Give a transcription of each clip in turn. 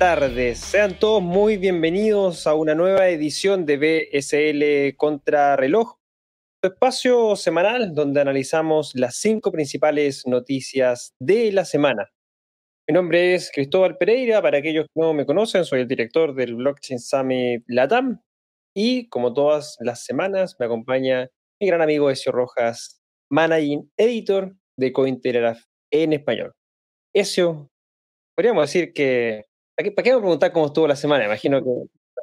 Tardes. Sean todos muy bienvenidos a una nueva edición de BSL Contrarreloj, espacio semanal donde analizamos las cinco principales noticias de la semana. Mi nombre es Cristóbal Pereira, para aquellos que no me conocen, soy el director del Blockchain Summit Latam y como todas las semanas me acompaña mi gran amigo Ezio Rojas, Managing Editor de Cointelegraph en español. Ezio, podríamos decir que... ¿Para qué, me preguntar cómo estuvo la semana? Imagino que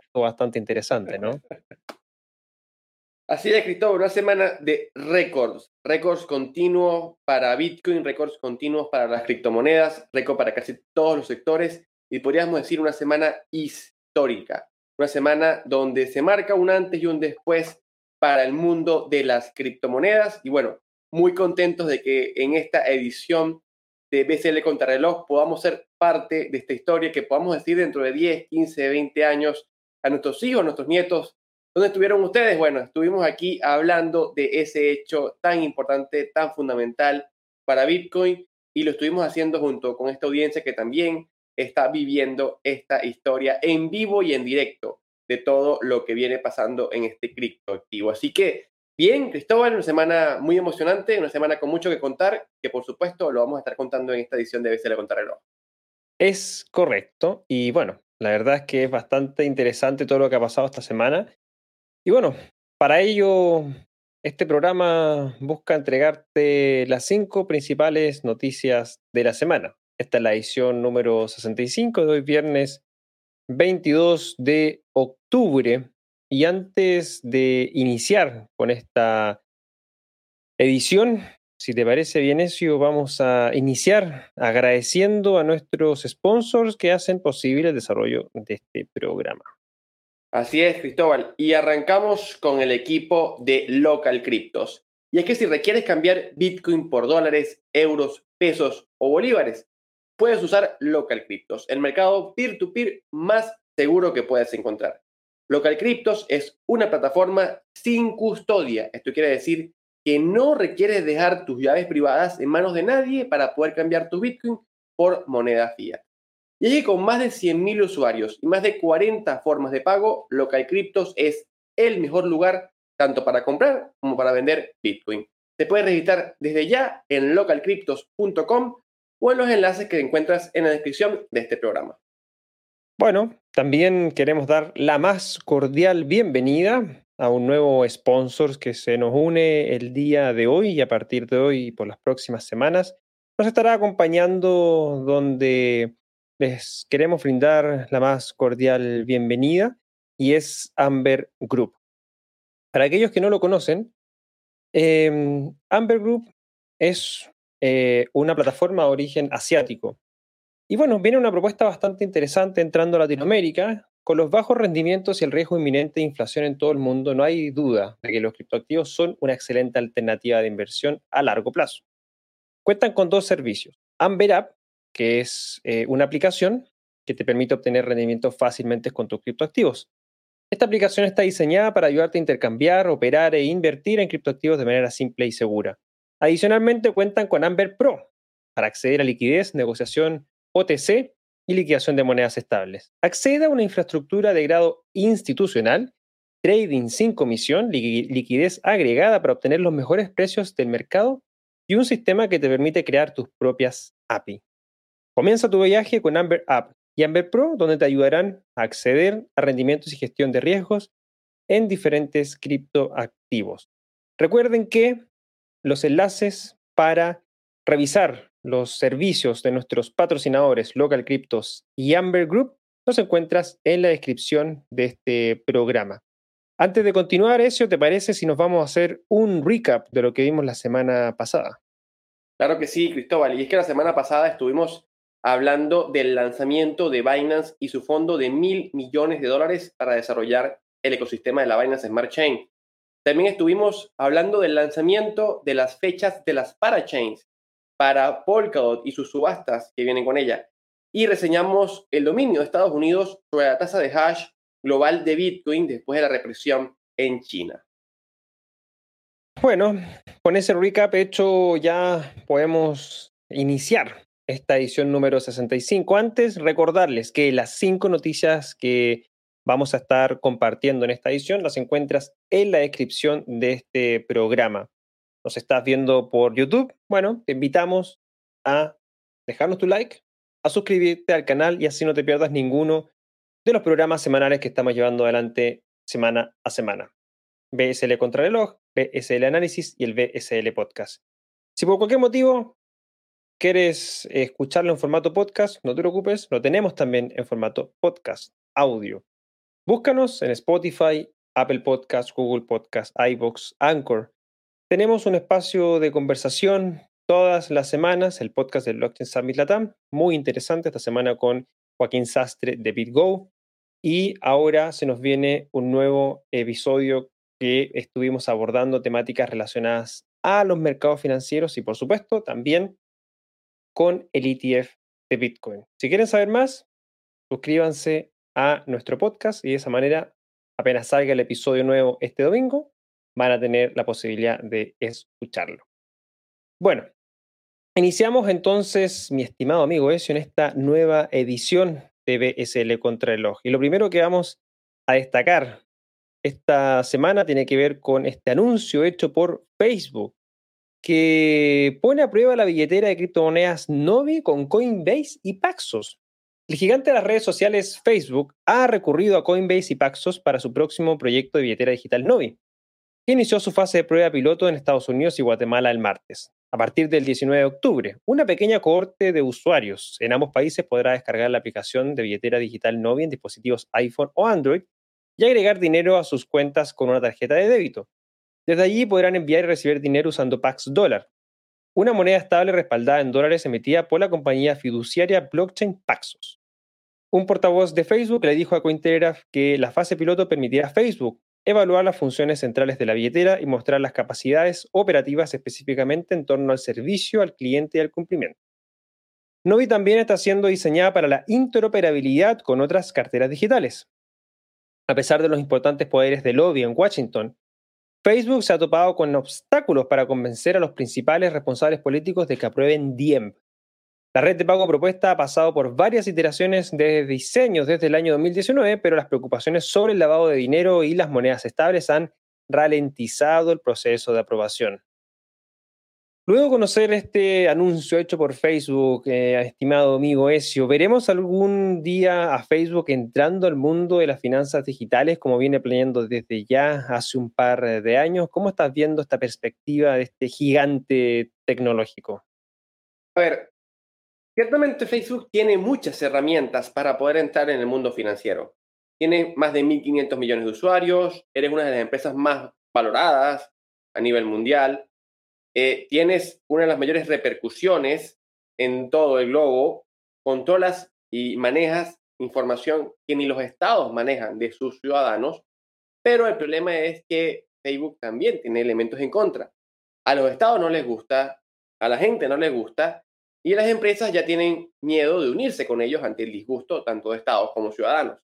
estuvo bastante interesante, ¿no? Así es, Cristóbal, una semana de récords, récords continuos para Bitcoin, récords continuos para las criptomonedas, récord para casi todos los sectores y podríamos decir una semana histórica, una semana donde se marca un antes y un después para el mundo de las criptomonedas y bueno, muy contentos de que en esta edición de BCL Contrarreloj podamos ser parte de esta historia, que podamos decir dentro de 10, 15, 20 años a nuestros hijos, a nuestros nietos, ¿dónde estuvieron ustedes? Bueno, estuvimos aquí hablando de ese hecho tan importante, tan fundamental para Bitcoin y lo estuvimos haciendo junto con esta audiencia que también está viviendo esta historia en vivo y en directo de todo lo que viene pasando en este criptoactivo. Así que Bien, Cristóbal, una semana muy emocionante, una semana con mucho que contar, que por supuesto lo vamos a estar contando en esta edición de BCL Contrarreloj. Es correcto, y bueno, la verdad es que es bastante interesante todo lo que ha pasado esta semana. Y bueno, para ello, este programa busca entregarte las cinco principales noticias de la semana. Esta es la edición número 65 de hoy, viernes 22 de octubre y antes de iniciar con esta edición, si te parece bien, Ezio, vamos a iniciar agradeciendo a nuestros sponsors que hacen posible el desarrollo de este programa. Así es, Cristóbal. Y arrancamos con el equipo de Local Cryptos. Y es que si requieres cambiar Bitcoin por dólares, euros, pesos o bolívares, puedes usar Local Cryptos, el mercado peer to -peer más seguro que puedes encontrar. Local Cryptos es una plataforma sin custodia. Esto quiere decir que no requieres dejar tus llaves privadas en manos de nadie para poder cambiar tu Bitcoin por moneda fiat. Y con más de 100.000 usuarios y más de 40 formas de pago, Local Cryptos es el mejor lugar tanto para comprar como para vender Bitcoin. Te puedes registrar desde ya en localcryptos.com o en los enlaces que encuentras en la descripción de este programa. Bueno, también queremos dar la más cordial bienvenida a un nuevo sponsor que se nos une el día de hoy y a partir de hoy y por las próximas semanas nos estará acompañando donde les queremos brindar la más cordial bienvenida y es Amber Group. Para aquellos que no lo conocen, em, Amber Group es eh, una plataforma de origen asiático y bueno, viene una propuesta bastante interesante entrando a Latinoamérica. Con los bajos rendimientos y el riesgo inminente de inflación en todo el mundo, no hay duda de que los criptoactivos son una excelente alternativa de inversión a largo plazo. Cuentan con dos servicios. Amber App, que es eh, una aplicación que te permite obtener rendimientos fácilmente con tus criptoactivos. Esta aplicación está diseñada para ayudarte a intercambiar, operar e invertir en criptoactivos de manera simple y segura. Adicionalmente cuentan con Amber Pro para acceder a liquidez, negociación OTC y liquidación de monedas estables. Accede a una infraestructura de grado institucional, trading sin comisión, liquidez agregada para obtener los mejores precios del mercado y un sistema que te permite crear tus propias API. Comienza tu viaje con Amber App y Amber Pro, donde te ayudarán a acceder a rendimientos y gestión de riesgos en diferentes criptoactivos. Recuerden que los enlaces para revisar los servicios de nuestros patrocinadores Local Cryptos y Amber Group los encuentras en la descripción de este programa. Antes de continuar, Ezio, ¿te parece si nos vamos a hacer un recap de lo que vimos la semana pasada? Claro que sí, Cristóbal. Y es que la semana pasada estuvimos hablando del lanzamiento de Binance y su fondo de mil millones de dólares para desarrollar el ecosistema de la Binance Smart Chain. También estuvimos hablando del lanzamiento de las fechas de las parachains para Polkadot y sus subastas que vienen con ella. Y reseñamos el dominio de Estados Unidos sobre la tasa de hash global de Bitcoin después de la represión en China. Bueno, con ese recap hecho ya podemos iniciar esta edición número 65. Antes, recordarles que las cinco noticias que vamos a estar compartiendo en esta edición las encuentras en la descripción de este programa. ¿Nos estás viendo por YouTube? Bueno, te invitamos a dejarnos tu like, a suscribirte al canal y así no te pierdas ninguno de los programas semanales que estamos llevando adelante semana a semana. BSL Contrarreloj, BSL Análisis y el BSL Podcast. Si por cualquier motivo quieres escucharlo en formato podcast, no te preocupes, lo tenemos también en formato podcast, audio. Búscanos en Spotify, Apple Podcasts, Google Podcasts, iBox, Anchor. Tenemos un espacio de conversación todas las semanas, el podcast del Blockchain Summit Latam, muy interesante esta semana con Joaquín Sastre de BitGo. Y ahora se nos viene un nuevo episodio que estuvimos abordando temáticas relacionadas a los mercados financieros y por supuesto también con el ETF de Bitcoin. Si quieren saber más, suscríbanse a nuestro podcast y de esa manera, apenas salga el episodio nuevo este domingo, van a tener la posibilidad de escucharlo. Bueno, iniciamos entonces, mi estimado amigo Ezio, en esta nueva edición de BSL Contrarreloj. Y lo primero que vamos a destacar esta semana tiene que ver con este anuncio hecho por Facebook, que pone a prueba la billetera de criptomonedas Novi con Coinbase y Paxos. El gigante de las redes sociales Facebook ha recurrido a Coinbase y Paxos para su próximo proyecto de billetera digital Novi, que inició su fase de prueba piloto en Estados Unidos y Guatemala el martes. A partir del 19 de octubre, una pequeña cohorte de usuarios en ambos países podrá descargar la aplicación de billetera digital Novi en dispositivos iPhone o Android y agregar dinero a sus cuentas con una tarjeta de débito. Desde allí podrán enviar y recibir dinero usando Pax Dólar, una moneda estable respaldada en dólares emitida por la compañía fiduciaria blockchain Paxos. Un portavoz de Facebook le dijo a Cointelegraph que la fase piloto permitirá a Facebook evaluar las funciones centrales de la billetera y mostrar las capacidades operativas específicamente en torno al servicio al cliente y al cumplimiento. Novi también está siendo diseñada para la interoperabilidad con otras carteras digitales. A pesar de los importantes poderes de lobby en Washington, Facebook se ha topado con obstáculos para convencer a los principales responsables políticos de que aprueben Diem. La red de pago propuesta ha pasado por varias iteraciones de diseños desde el año 2019, pero las preocupaciones sobre el lavado de dinero y las monedas estables han ralentizado el proceso de aprobación. Luego de conocer este anuncio hecho por Facebook, eh, estimado amigo Ezio, ¿veremos algún día a Facebook entrando al mundo de las finanzas digitales como viene planeando desde ya hace un par de años? ¿Cómo estás viendo esta perspectiva de este gigante tecnológico? A ver, ciertamente Facebook tiene muchas herramientas para poder entrar en el mundo financiero. Tiene más de 1.500 millones de usuarios, eres una de las empresas más valoradas a nivel mundial eh, tienes una de las mayores repercusiones en todo el globo, controlas y manejas información que ni los estados manejan de sus ciudadanos, pero el problema es que Facebook también tiene elementos en contra. A los estados no les gusta, a la gente no les gusta, y las empresas ya tienen miedo de unirse con ellos ante el disgusto tanto de estados como ciudadanos.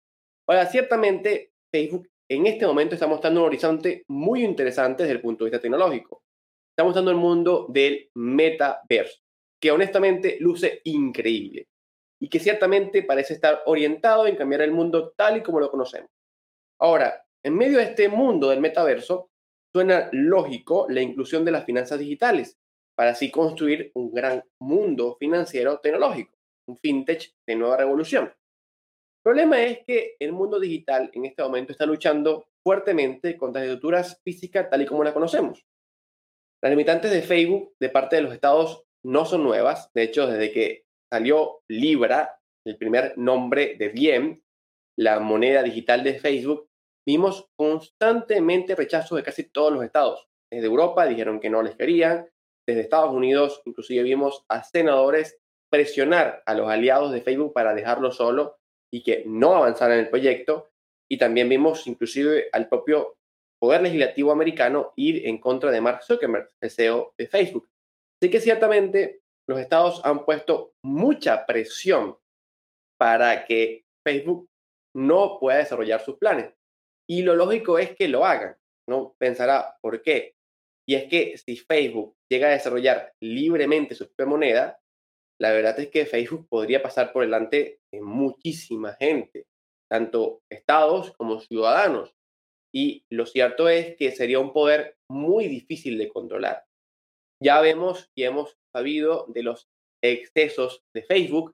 Ahora, ciertamente Facebook en este momento está mostrando un horizonte muy interesante desde el punto de vista tecnológico estamos dando el mundo del metaverso, que honestamente luce increíble y que ciertamente parece estar orientado en cambiar el mundo tal y como lo conocemos. Ahora, en medio de este mundo del metaverso, suena lógico la inclusión de las finanzas digitales para así construir un gran mundo financiero tecnológico, un fintech de nueva revolución. El problema es que el mundo digital en este momento está luchando fuertemente contra las estructuras físicas tal y como las conocemos. Las limitantes de Facebook de parte de los estados no son nuevas. De hecho, desde que salió Libra, el primer nombre de Diem, la moneda digital de Facebook, vimos constantemente rechazos de casi todos los estados. Desde Europa dijeron que no les querían. Desde Estados Unidos, inclusive vimos a senadores presionar a los aliados de Facebook para dejarlo solo y que no avanzaran en el proyecto. Y también vimos inclusive al propio Poder Legislativo americano ir en contra de Mark Zuckerberg, el CEO de Facebook. Así que ciertamente los estados han puesto mucha presión para que Facebook no pueda desarrollar sus planes. Y lo lógico es que lo hagan. ¿no? Pensará, ¿por qué? Y es que si Facebook llega a desarrollar libremente su propia moneda, la verdad es que Facebook podría pasar por delante de muchísima gente, tanto estados como ciudadanos. Y lo cierto es que sería un poder muy difícil de controlar. Ya vemos y hemos sabido de los excesos de Facebook.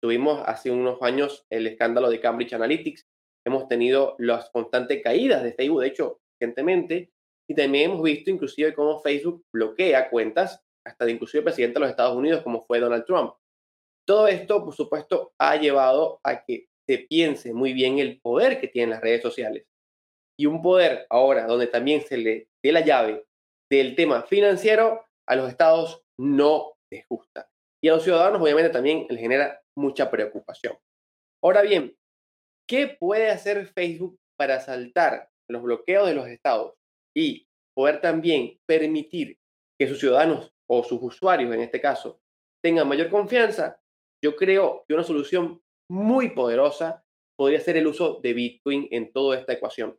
Tuvimos hace unos años el escándalo de Cambridge Analytics. Hemos tenido las constantes caídas de Facebook, de hecho, recientemente. Y también hemos visto inclusive cómo Facebook bloquea cuentas hasta de inclusive presidente de los Estados Unidos, como fue Donald Trump. Todo esto, por supuesto, ha llevado a que se piense muy bien el poder que tienen las redes sociales. Y un poder ahora donde también se le dé la llave del tema financiero, a los estados no les gusta. Y a los ciudadanos obviamente también les genera mucha preocupación. Ahora bien, ¿qué puede hacer Facebook para saltar los bloqueos de los estados y poder también permitir que sus ciudadanos o sus usuarios en este caso tengan mayor confianza, yo creo que una solución muy poderosa podría ser el uso de Bitcoin en toda esta ecuación.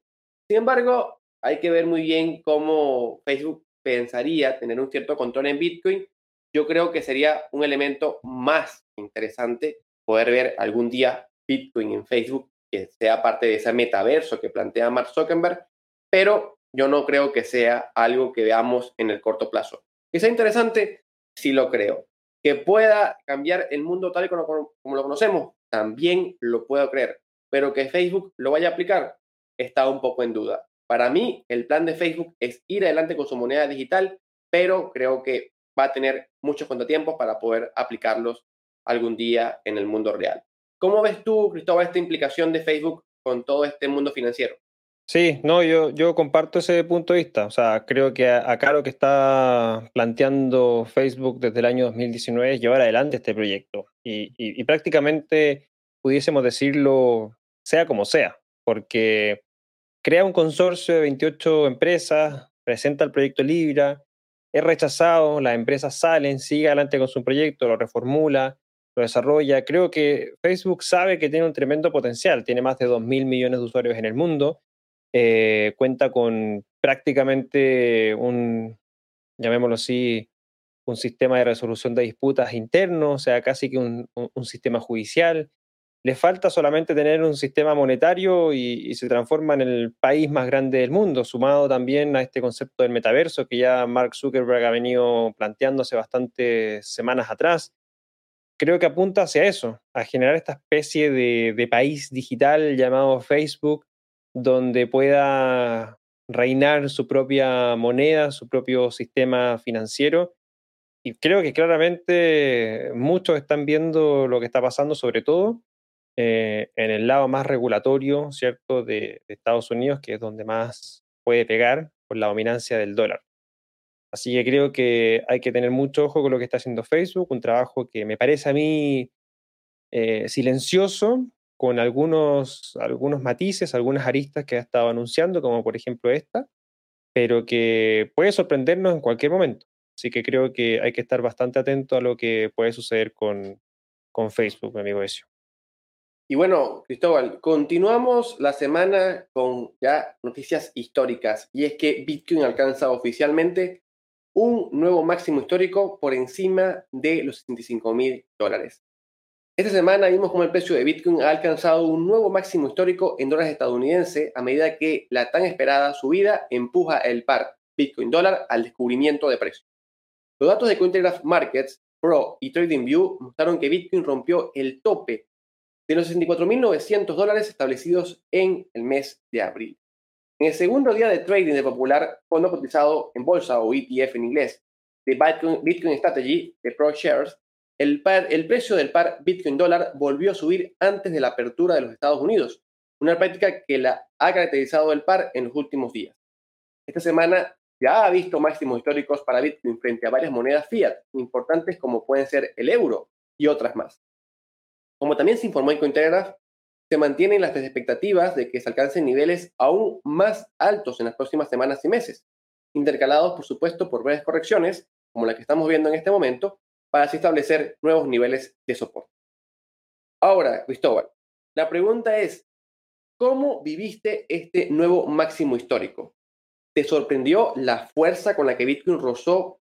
Sin embargo, hay que ver muy bien cómo Facebook pensaría tener un cierto control en Bitcoin. Yo creo que sería un elemento más interesante poder ver algún día Bitcoin en Facebook, que sea parte de ese metaverso que plantea Mark Zuckerberg, pero yo no creo que sea algo que veamos en el corto plazo. Que sea interesante, sí lo creo. Que pueda cambiar el mundo tal y como, lo conocemos, también lo puedo creer. Pero que Facebook lo vaya a aplicar, está un poco en duda. Para mí, el plan de Facebook es ir adelante con su moneda digital, pero creo que va a tener muchos contratiempos para poder aplicarlos algún día en el mundo real. ¿Cómo ves tú, Cristóbal, esta implicación de Facebook con todo este mundo financiero? Sí, no, yo, yo comparto ese punto de vista. O sea, creo que acá lo que está planteando Facebook desde el año 2019 es llevar adelante este proyecto. Y, prácticamente pudiésemos decirlo sea como sea, porque crea un consorcio de 28 empresas, presenta el proyecto Libra, es rechazado, las empresas salen, sigue adelante con su proyecto, lo reformula, lo desarrolla. Creo que Facebook sabe que tiene un tremendo potencial, tiene más de 2 mil millones de usuarios en el mundo eh, cuenta con prácticamente un, llamémoslo así, un sistema de resolución de disputas interno, o sea, casi que un, sistema judicial. Le falta solamente tener un sistema monetario y, se transforma en el país más grande del mundo, sumado también a este concepto del metaverso que ya Mark Zuckerberg ha venido planteando hace bastantes semanas atrás. Creo que apunta hacia eso, a generar esta especie de país digital llamado Facebook, donde pueda reinar su propia moneda, su propio sistema financiero. Y creo que claramente muchos están viendo lo que está pasando, sobre todo eh, en el lado más regulatorio, ¿cierto?, de, Estados Unidos, que es donde más puede pegar por la dominancia del dólar. Así que creo que hay que tener mucho ojo con lo que está haciendo Facebook, un trabajo que me parece a mí eh, silencioso, con algunos, algunos matices, algunas aristas que ha estado anunciando, como por ejemplo esta, pero que puede sorprendernos en cualquier momento. Así que creo que hay que estar bastante atento a lo que puede suceder con, con Facebook, mi amigo Ezio. Y bueno, Cristóbal, continuamos la semana con ya noticias históricas, y es que Bitcoin alcanza oficialmente un nuevo máximo histórico por encima de los 65 mil dólares. Esta semana vimos cómo el precio de Bitcoin ha alcanzado un nuevo máximo histórico en dólares estadounidenses a medida que la tan esperada subida empuja el par Bitcoin dólar al descubrimiento de precio. Los datos de Cointelegraph Markets Pro y TradingView mostraron que Bitcoin rompió el tope de los 64.900 dólares establecidos en el mes de abril. En el segundo día de trading de popular fondo cotizado en bolsa o ETF en inglés de Bitcoin, Bitcoin Strategy de ProShares, el, el precio del par Bitcoin dólar volvió a subir antes de la apertura de los Estados Unidos, una práctica que la ha caracterizado el par en los últimos días. Esta semana ya ha visto máximos históricos para Bitcoin frente a varias monedas fiat importantes como pueden ser el euro y otras más. Como también se informó en Cointelegraph, se mantienen las expectativas de que se alcancen niveles aún más altos en las próximas semanas y meses, intercalados por supuesto por breves correcciones, como la que estamos viendo en este momento, para así establecer nuevos niveles de soporte. Ahora, Cristóbal, la pregunta es, ¿cómo viviste este nuevo máximo histórico? ¿Te sorprendió la fuerza con la que Bitcoin rozó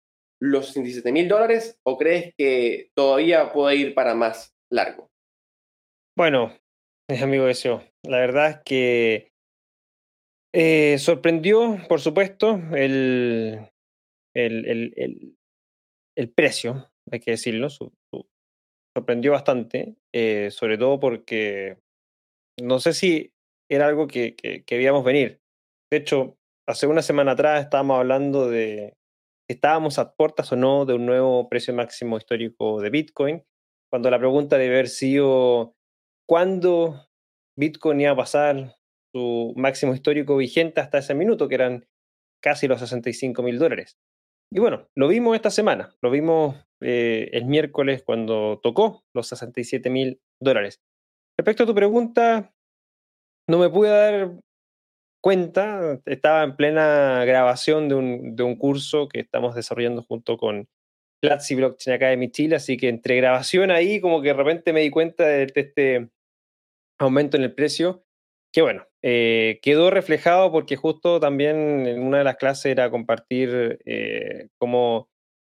los 67 mil dólares o crees que todavía puede ir para más largo? Bueno, amigo deseo, la verdad es que eh, sorprendió, por supuesto, el, el, el, precio, hay que decirlo, sorprendió bastante, eh, sobre todo porque no sé si era algo que, que, que veíamos venir. De hecho, hace una semana atrás estábamos hablando de estábamos a puertas o no de un nuevo precio máximo histórico de Bitcoin, cuando la pregunta debe haber sido cuándo Bitcoin iba a pasar su máximo histórico vigente hasta ese minuto, que eran casi los 65 mil dólares. Y bueno, lo vimos esta semana, lo vimos eh, el miércoles cuando tocó los 67 mil dólares. Respecto a tu pregunta, no me pude dar cuenta, estaba en plena grabación de un, de un curso que estamos desarrollando junto con Platzi Blockchain Academy Chile, así que entre grabación ahí como que de repente me di cuenta de, este aumento en el precio, que bueno, eh, quedó reflejado porque justo también en una de las clases era compartir eh, cómo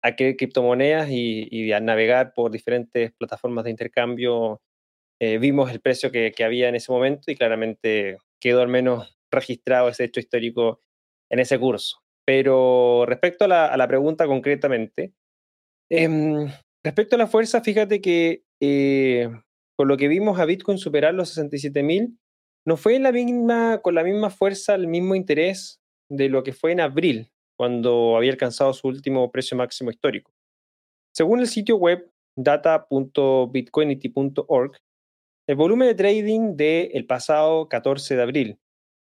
adquirir criptomonedas y, y al navegar por diferentes plataformas de intercambio eh, vimos el precio que, que, había en ese momento y claramente quedó al menos registrado ese hecho histórico en ese curso. Pero respecto a la, a la pregunta concretamente, eh, respecto a la fuerza, fíjate que eh, con lo que vimos a Bitcoin superar los 67.000, no fue la misma, con la misma fuerza, el mismo interés de lo que fue en abril, cuando había alcanzado su último precio máximo histórico. Según el sitio web data.bitcoinity.org, el volumen de trading del pasado 14 de abril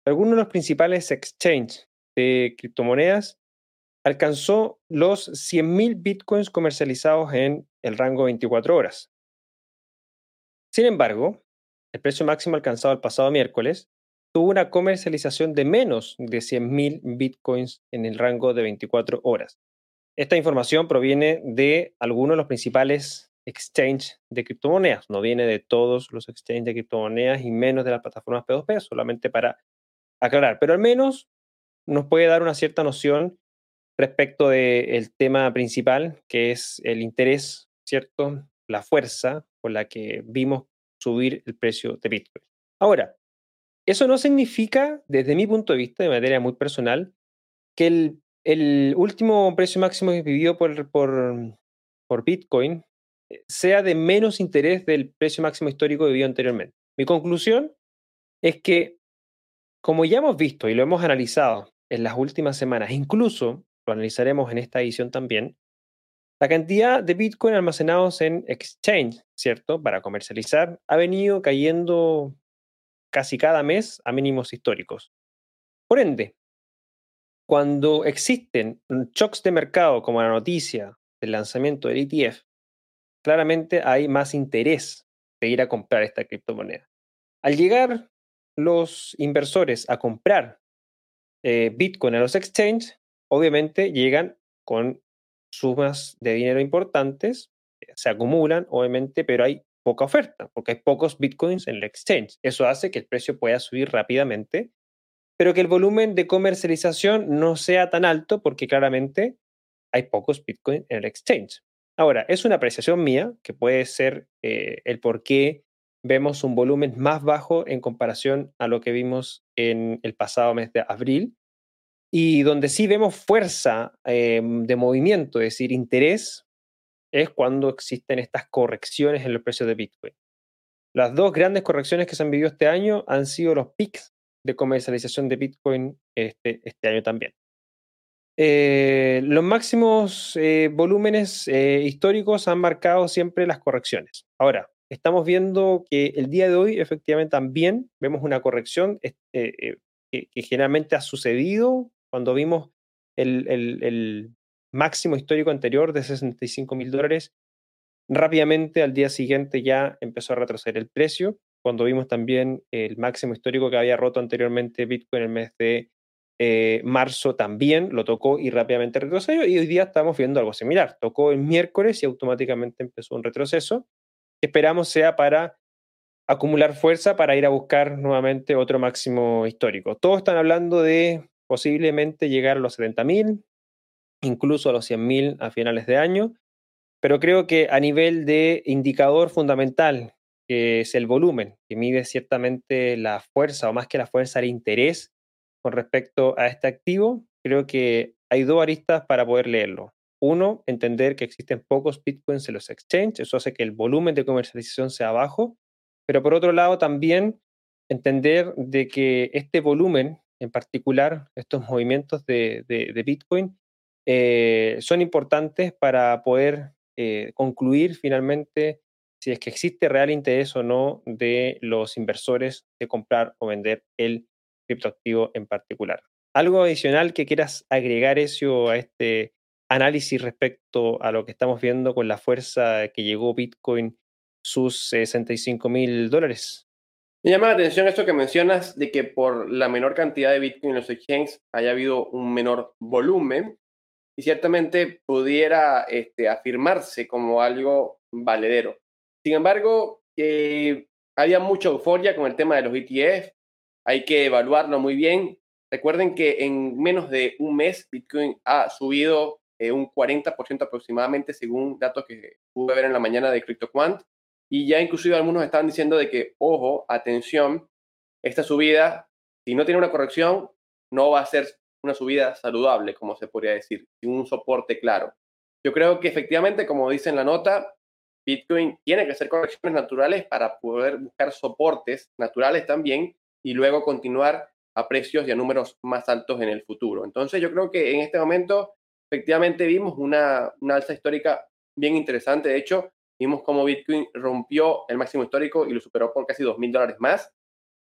algunos de los principales exchanges de criptomonedas alcanzó los 100.000 bitcoins comercializados en el rango 24 horas. Sin embargo, el precio máximo alcanzado el pasado miércoles tuvo una comercialización de menos de 100.000 bitcoins en el rango de 24 horas. Esta información proviene de algunos de los principales exchanges de criptomonedas, no viene de todos los exchanges de criptomonedas y menos de las plataformas P2P, solamente para aclarar, pero al menos nos puede dar una cierta noción respecto del tema principal, que es el interés, ¿cierto? La fuerza con la que vimos subir el precio de Bitcoin. Ahora, eso no significa, desde mi punto de vista, de manera muy personal, que el, último precio máximo que vivió por, por, por Bitcoin eh, sea de menos interés del precio máximo histórico vivido anteriormente. Mi conclusión es que como ya hemos visto y lo hemos analizado en las últimas semanas, incluso lo analizaremos en esta edición también, la cantidad de Bitcoin almacenados en exchange, ¿cierto? Para comercializar, ha venido cayendo casi cada mes a mínimos históricos. Por ende, cuando existen shocks de mercado como la noticia del lanzamiento del ETF, claramente hay más interés de ir a comprar esta criptomoneda. Al llegar los inversores a comprar eh, Bitcoin a los exchanges, obviamente llegan con sumas de dinero importantes, eh, se acumulan, obviamente, pero hay poca oferta, porque hay pocos Bitcoins en el exchange. Eso hace que el precio pueda subir rápidamente, pero que el volumen de comercialización no sea tan alto, porque claramente hay pocos Bitcoins en el exchange. Ahora, es una apreciación mía, que puede ser eh, el por qué vemos un volumen más bajo en comparación a lo que vimos en el pasado mes de abril. Y donde sí vemos fuerza em, de movimiento, es decir, interés, es cuando existen estas correcciones en los precios de Bitcoin. Las dos grandes correcciones que se han vivido este año han sido los pics de comercialización de Bitcoin este, este año también. Eh, los máximos eh, volúmenes eh, históricos han marcado siempre las correcciones. Ahora, estamos viendo que el día de hoy efectivamente también vemos una corrección eh, que, generalmente ha sucedido cuando vimos el, máximo histórico anterior de 65 mil dólares. Rápidamente al día siguiente ya empezó a retroceder el precio, cuando vimos también el máximo histórico que había roto anteriormente Bitcoin en el mes de eh, marzo también lo tocó y rápidamente retrocedió y hoy día estamos viendo algo similar. Tocó el miércoles y automáticamente empezó un retroceso esperamos sea para acumular fuerza para ir a buscar nuevamente otro máximo histórico. Todos están hablando de posiblemente llegar a los 70.000. incluso a los 100.000 a finales de año. Pero creo que a nivel de indicador fundamental, que es el volumen, que mide ciertamente la fuerza o más que la fuerza, el interés con respecto a este activo, creo que hay dos aristas para poder leerlo. Uno, entender que existen pocos bitcoins en los exchanges, eso hace que el volumen de comercialización sea bajo, pero por otro lado también entender de que este volumen en particular, estos movimientos de, Bitcoin, eh, son importantes para poder eh, concluir finalmente si es que existe real interés o no de los inversores de comprar o vender el criptoactivo en particular. ¿Algo adicional que quieras agregar, a este análisis respecto a lo que estamos viendo con la fuerza que llegó Bitcoin sus 65 mil dólares? Me llama la atención esto que mencionas de que por la menor cantidad de Bitcoin en los exchanges haya habido un menor volumen y ciertamente pudiera este, afirmarse como algo valedero. Sin embargo, eh, había mucha euforia con el tema de los ETF, hay que evaluarlo muy bien. Recuerden que en menos de un mes Bitcoin ha subido eh, un 40% aproximadamente según datos que pude ver en la mañana de CryptoQuant. Y ya inclusive algunos estaban diciendo de que, ojo, atención, esta subida, si no tiene una corrección, no va a ser una subida saludable, como se podría decir, sin un soporte claro. Yo creo que efectivamente, como dice en la nota, Bitcoin tiene que hacer correcciones naturales para poder buscar soportes naturales también y luego continuar a precios y a números más altos en el futuro. Entonces yo creo que en este momento efectivamente vimos una, una alza histórica bien interesante. De hecho, vimos cómo Bitcoin rompió el máximo histórico y lo superó por casi 2 mil dólares más.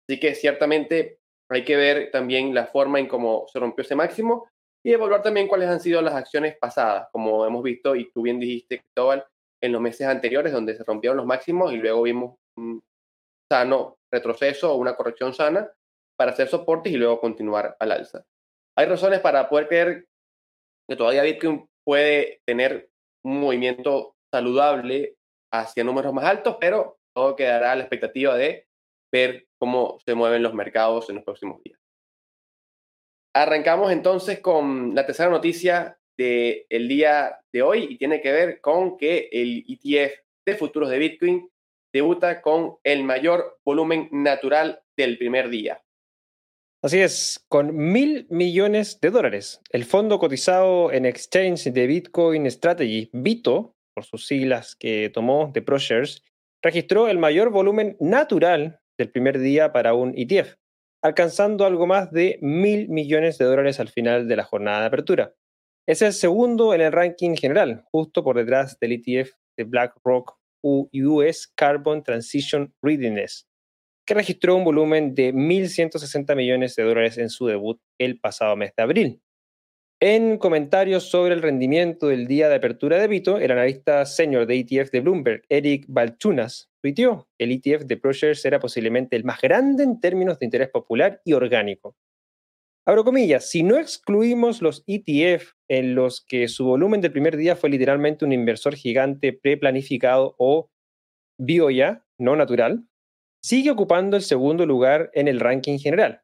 Así que ciertamente hay que ver también la forma en cómo se rompió ese máximo y evaluar también cuáles han sido las acciones pasadas, como hemos visto y tú bien dijiste, Cristóbal, en los meses anteriores donde se rompieron los máximos y luego vimos un sano retroceso o una corrección sana para hacer soportes y luego continuar al alza. Hay razones para poder creer que todavía Bitcoin puede tener un movimiento saludable hacia números más altos, pero todo quedará a la expectativa de ver cómo se mueven los mercados en los próximos días. Arrancamos entonces con la tercera noticia del el día de hoy y tiene que ver con que el ETF de futuros de Bitcoin debuta con el mayor volumen natural del primer día. Así es, con mil millones de dólares. El fondo cotizado en Exchange de Bitcoin Strategy, BITO, por sus siglas que tomó de ProShares, registró el mayor volumen natural del primer día para un ETF, alcanzando algo más de mil millones de dólares al final de la jornada de apertura. Es el segundo en el ranking general, justo por detrás del ETF de BlackRock US Carbon Transition Readiness, que registró un volumen de 1.160 millones de dólares en su debut el pasado mes de abril. En comentarios sobre el rendimiento del día de apertura de Bito, el analista senior de ETF de Bloomberg, Eric Balchunas, tuiteó el ETF de ProShares era posiblemente el más grande en términos de interés popular y orgánico. Abro comillas, si no excluimos los ETF en los que su volumen del primer día fue literalmente un inversor gigante preplanificado o bioya, no natural, sigue ocupando el segundo lugar en el ranking general.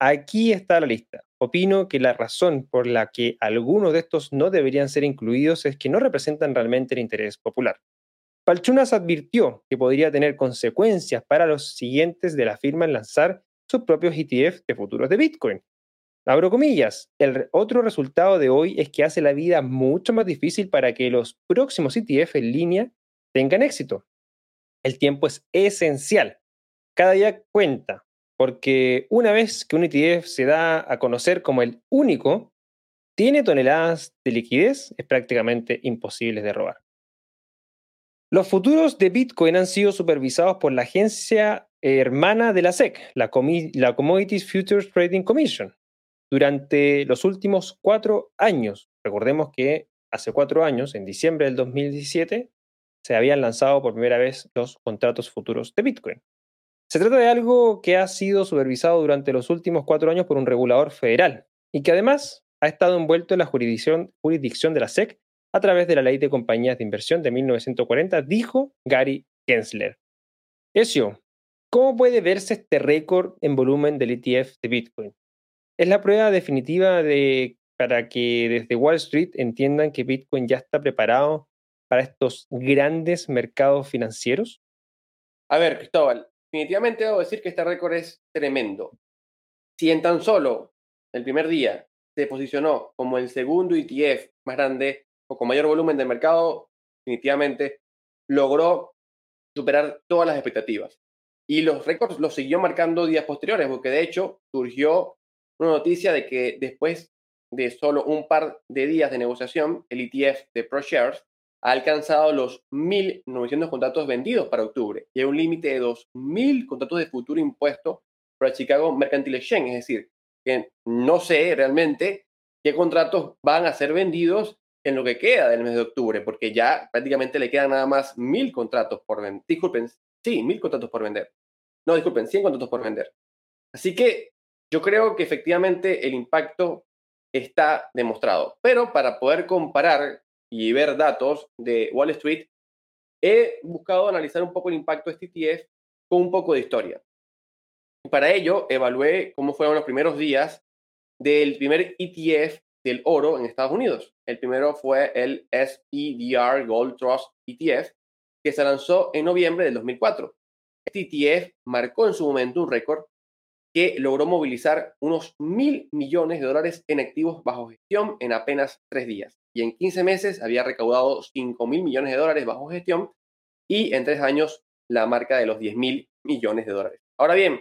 Aquí está la lista. Opino que la razón por la que algunos de estos no deberían ser incluidos es que no representan realmente el interés popular. Palchunas advirtió que podría tener consecuencias para los siguientes de la firma en lanzar sus propios ETF de futuros de Bitcoin. Abro comillas, el otro resultado de hoy es que hace la vida mucho más difícil para que los próximos ETF en línea tengan éxito. El tiempo es esencial. Cada día cuenta. Porque una vez que un ETF se da a conocer como el único, tiene toneladas de liquidez, es prácticamente imposible de robar. Los futuros de Bitcoin han sido supervisados por la agencia hermana de la SEC, la, la Commodities Futures Trading Commission, durante los últimos cuatro años. Recordemos que hace cuatro años, en diciembre del 2017, se habían lanzado por primera vez los contratos futuros de Bitcoin. Se trata de algo que ha sido supervisado durante los últimos cuatro años por un regulador federal y que además ha estado envuelto en la jurisdicción, de la SEC a través de la Ley de Compañías de Inversión de 1940, dijo Gary Gensler. Ezio, ¿cómo puede verse este récord en volumen del ETF de Bitcoin? Es la prueba definitiva de para que desde Wall Street entiendan que Bitcoin ya está preparado para estos grandes mercados financieros? A ver, Cristóbal, definitivamente debo decir que este récord es tremendo. Si en tan solo el primer día se posicionó como el segundo ETF más grande o con mayor volumen de mercado, definitivamente logró superar todas las expectativas. Y los récords los siguió marcando días posteriores, porque de hecho surgió una noticia de que después de solo un par de días de negociación, el ETF de ProShares ha alcanzado los 1.900 contratos vendidos para octubre y hay un límite de 2.000 contratos de futuro impuesto para Chicago Mercantile Exchange. Es decir, que no sé realmente qué contratos van a ser vendidos en lo que queda del mes de octubre, porque ya prácticamente le quedan nada más 1.000 contratos por vender. Disculpen, sí, 1.000 contratos por vender. No, disculpen, 100 contratos por vender. Así que yo creo que efectivamente el impacto está demostrado. Pero para poder comparar y ver datos de Wall Street, he buscado analizar un poco el impacto de este ETF con un poco de historia. Para ello, evalué cómo fueron los primeros días del primer ETF del oro en Estados Unidos. El primero fue el SPDR Gold Trust ETF, que se lanzó en noviembre del 2004. Este ETF marcó en su momento un récord que logró movilizar unos mil millones de dólares en activos bajo gestión en apenas tres días. Y en 15 meses había recaudado 5 mil millones de dólares bajo gestión y en tres años la marca de los 10 mil millones de dólares. Ahora bien,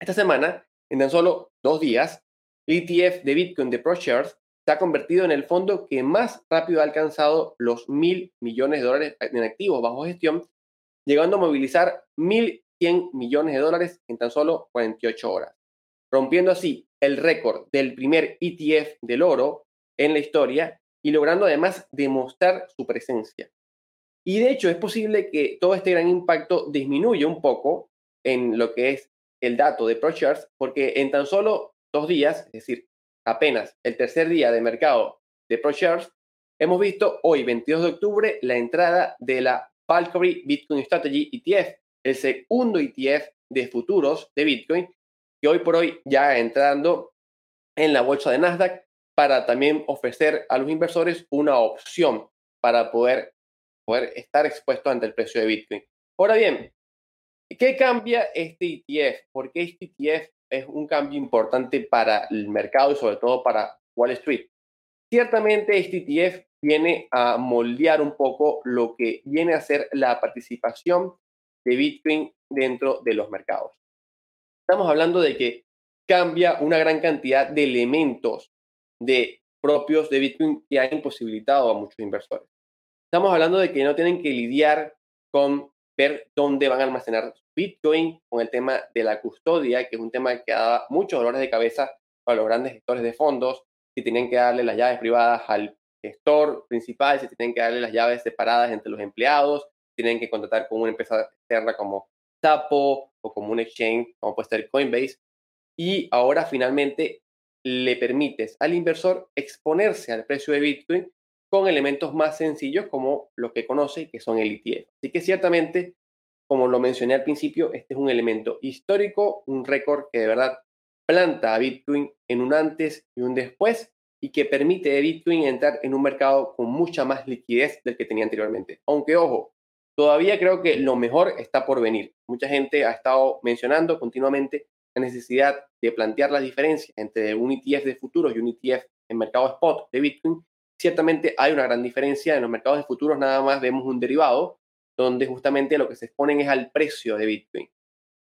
esta semana, en tan solo dos días, el ETF de Bitcoin de ProShares se ha convertido en el fondo que más rápido ha alcanzado los mil millones de dólares en activos bajo gestión, llegando a movilizar 1.100 millones de dólares en tan solo 48 horas, rompiendo así el récord del primer ETF del oro en la historia y logrando además demostrar su presencia. Y de hecho es posible que todo este gran impacto disminuya un poco en lo que es el dato de ProShares, porque en tan solo dos días, es decir, apenas el tercer día de mercado de ProShares, hemos visto hoy, 22 de octubre, la entrada de la Valkyrie Bitcoin Strategy ETF, el segundo ETF de futuros de Bitcoin, que hoy por hoy ya entrando en la bolsa de Nasdaq para también ofrecer a los inversores una opción para poder, poder estar expuesto ante el precio de Bitcoin. Ahora bien, ¿Qué cambia este ETF? Porque este ETF es un cambio importante para el mercado y sobre todo para Wall Street. Ciertamente este ETF viene a moldear un poco lo que viene a ser la participación de Bitcoin dentro de los mercados. Estamos hablando de que cambia una gran cantidad de elementos de propios de Bitcoin que han imposibilitado a muchos inversores. Estamos hablando de que no tienen que lidiar con ver dónde van a almacenar Bitcoin, con el tema de la custodia, que es un tema que da muchos dolores de cabeza para los grandes gestores de fondos, si tienen que darle las llaves privadas al gestor principal, si tienen que darle las llaves separadas entre los empleados, tienen que contratar con una empresa externa como Tapo o como un exchange como puede ser Coinbase. Y ahora finalmente le permites al inversor exponerse al precio de Bitcoin con elementos más sencillos como los que conoce, que son el ETF. Así que ciertamente, como lo mencioné al principio, este es un elemento histórico, un récord que de verdad planta a Bitcoin en un antes y un después y que permite a Bitcoin entrar en un mercado con mucha más liquidez del que tenía anteriormente. Aunque, ojo, todavía creo que lo mejor está por venir. Mucha gente ha estado mencionando continuamente la necesidad de plantear las diferencias entre un ETF de futuros y un ETF en mercado spot de Bitcoin ciertamente hay una gran diferencia. En los mercados de futuros nada más vemos un derivado donde justamente lo que se exponen es al precio de Bitcoin.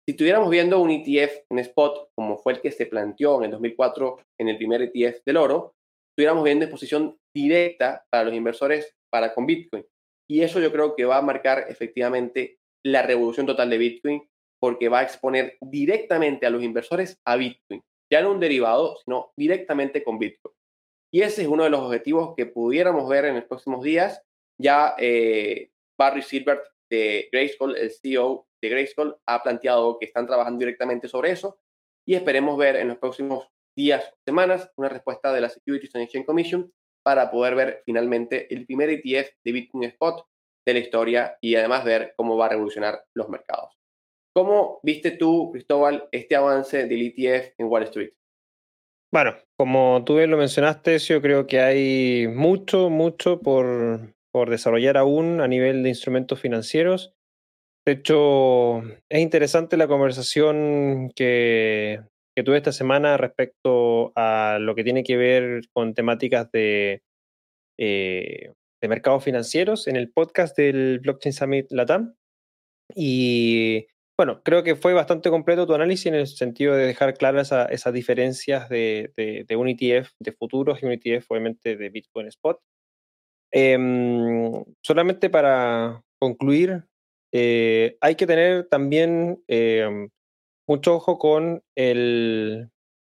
Si estuviéramos viendo un ETF en spot, como fue el que se planteó en el 2004 en el primer ETF del oro, estuviéramos viendo exposición directa para los inversores para con Bitcoin. Y eso yo creo que va a marcar efectivamente la revolución total de Bitcoin porque va a exponer directamente a los inversores a Bitcoin. Ya no un derivado, sino directamente con Bitcoin. Y ese es uno de los objetivos que pudiéramos ver en los próximos días. Ya eh, Barry Silbert de Grayskull, el CEO de Grayskull, ha planteado que están trabajando directamente sobre eso y esperemos ver en los próximos días o semanas una respuesta de la Securities and Exchange Commission para poder ver finalmente el primer ETF de Bitcoin Spot de la historia y además ver cómo va a revolucionar los mercados. ¿Cómo viste tú, Cristóbal, este avance del ETF en Wall Street? Bueno, como tú bien lo mencionaste, yo creo que hay mucho, mucho por, por desarrollar aún a nivel de instrumentos financieros. De hecho, es interesante la conversación que, que tuve esta semana respecto a lo que tiene que ver con temáticas de, eh, de mercados financieros en el podcast del Blockchain Summit Latam. Y bueno, creo que fue bastante completo tu análisis en el sentido de dejar claras esas diferencias de, de, un ETF de futuros y un ETF obviamente de Bitcoin Spot. Em, solamente para concluir, eh, hay que tener también em, mucho ojo con el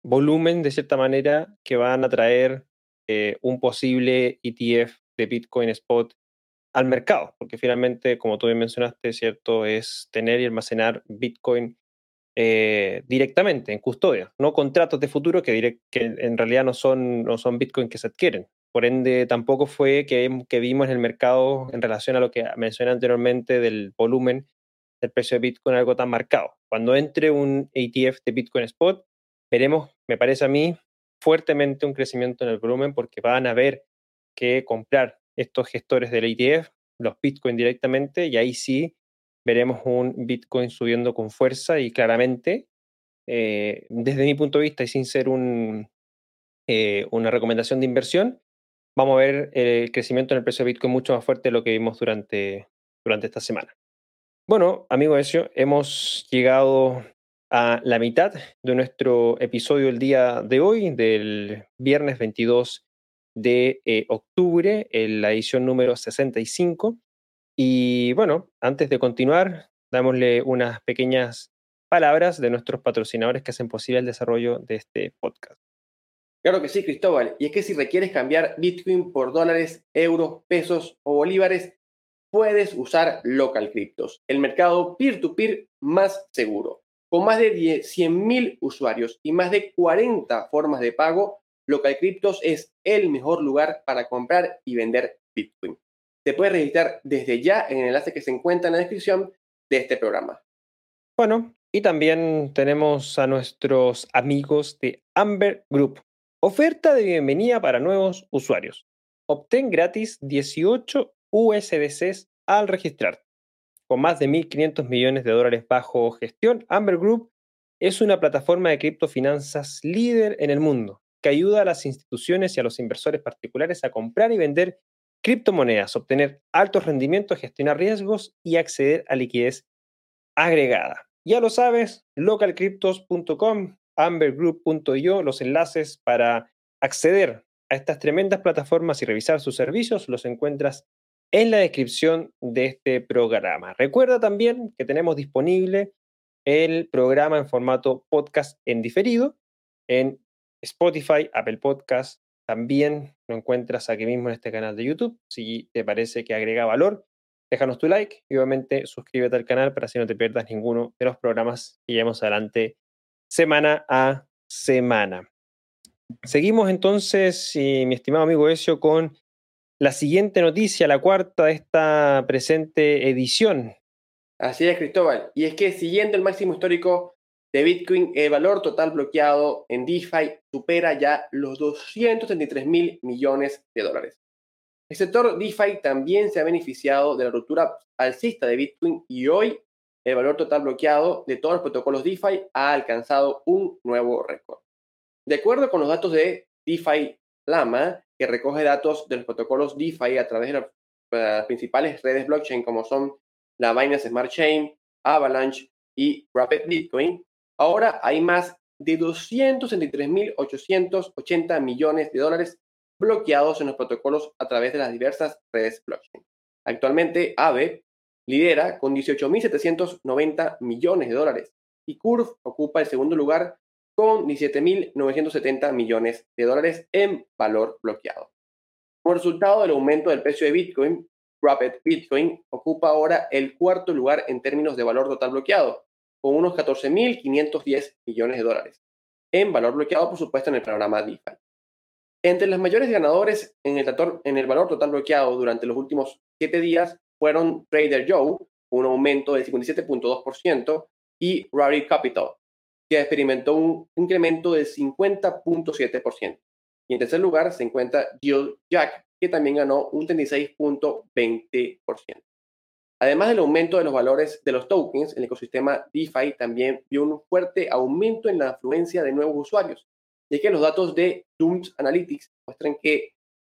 volumen, de cierta manera, que van a traer eh, un posible ETF de Bitcoin Spot al mercado, porque finalmente, como tú bien mencionaste, cierto, es tener y almacenar Bitcoin eh, directamente en custodia, no contratos de futuro que, que en realidad no son, no son Bitcoin que se adquieren. Por ende, tampoco fue que, que vimos en el mercado en relación a lo que mencioné anteriormente del volumen del precio de Bitcoin algo tan marcado. Cuando entre un ETF de Bitcoin Spot, veremos, me parece a mí, fuertemente un crecimiento en el volumen porque van a haber que comprar estos gestores del ETF, los Bitcoin directamente, y ahí sí veremos un Bitcoin subiendo con fuerza y claramente, eh, desde mi punto de vista y sin ser un, eh, una recomendación de inversión, vamos a ver el crecimiento en el precio de Bitcoin mucho más fuerte de lo que vimos durante, durante esta semana. Bueno, amigo Ezio, hemos llegado a la mitad de nuestro episodio el día de hoy, del viernes 22 de eh, octubre, en la edición número 65. Y bueno, antes de continuar, dámosle unas pequeñas palabras de nuestros patrocinadores que hacen posible el desarrollo de este podcast. Claro que sí, Cristóbal. Y es que si requieres cambiar Bitcoin por dólares, euros, pesos o bolívares, puedes usar Local Cryptos, el mercado peer-to-peer más seguro. Con más de 100.000 usuarios y más de 40 formas de pago, Local Cryptos es el mejor lugar para comprar y vender Bitcoin. Te puedes registrar desde ya en el enlace que se encuentra en la descripción de este programa. Bueno, y también tenemos a nuestros amigos de Amber Group. Oferta de bienvenida para nuevos usuarios. Obtén gratis 18 USDCs al registrar. Con más de 1.500 millones de dólares bajo gestión, Amber Group es una plataforma de criptofinanzas líder en el mundo que ayuda a las instituciones y a los inversores particulares a comprar y vender criptomonedas, obtener altos rendimientos, gestionar riesgos y acceder a liquidez agregada. Ya lo sabes, localcryptos.com, ambergroup.io, los enlaces para acceder a estas tremendas plataformas y revisar sus servicios los encuentras en la descripción de este programa. Recuerda también que tenemos disponible el programa en formato podcast en diferido en Spotify, Apple Podcast, también lo encuentras aquí mismo en este canal de YouTube. Si te parece que agrega valor, déjanos tu like y obviamente suscríbete al canal para así no te pierdas ninguno de los programas que llevamos adelante semana a semana. Seguimos entonces, mi estimado amigo Ezio, con la siguiente noticia, la cuarta de esta presente edición. Así es, Cristóbal. Y es que siguiendo el máximo histórico de Bitcoin, el valor total bloqueado en DeFi supera ya los 233 mil millones de dólares. El sector DeFi también se ha beneficiado de la ruptura alcista de Bitcoin y hoy el valor total bloqueado de todos los protocolos DeFi ha alcanzado un nuevo récord. De acuerdo con los datos de DeFi Lama, que recoge datos de los protocolos DeFi a través de las principales redes blockchain como son la Binance Smart Chain, Avalanche y Rapid Bitcoin, Ahora hay más de 263.880 millones de dólares bloqueados en los protocolos a través de las diversas redes blockchain. Actualmente, AVE lidera con 18.790 millones de dólares y Curve ocupa el segundo lugar con 17.970 millones de dólares en valor bloqueado. Como resultado del aumento del precio de Bitcoin, Rapid Bitcoin ocupa ahora el cuarto lugar en términos de valor total bloqueado, con unos 14.510 millones de dólares, en valor bloqueado, por supuesto, en el programa DeFi. Entre los mayores ganadores en el, en valor total bloqueado durante los últimos siete días fueron Trader Joe, un aumento del 57.2%, y Rari Capital, que experimentó un incremento del 50.7%. Y en tercer lugar se encuentra Jill Jack, que también ganó un 36.20%. Además del aumento de los valores de los tokens, el ecosistema DeFi también vio un fuerte aumento en la afluencia de nuevos usuarios, ya que los datos de Dooms Analytics muestran que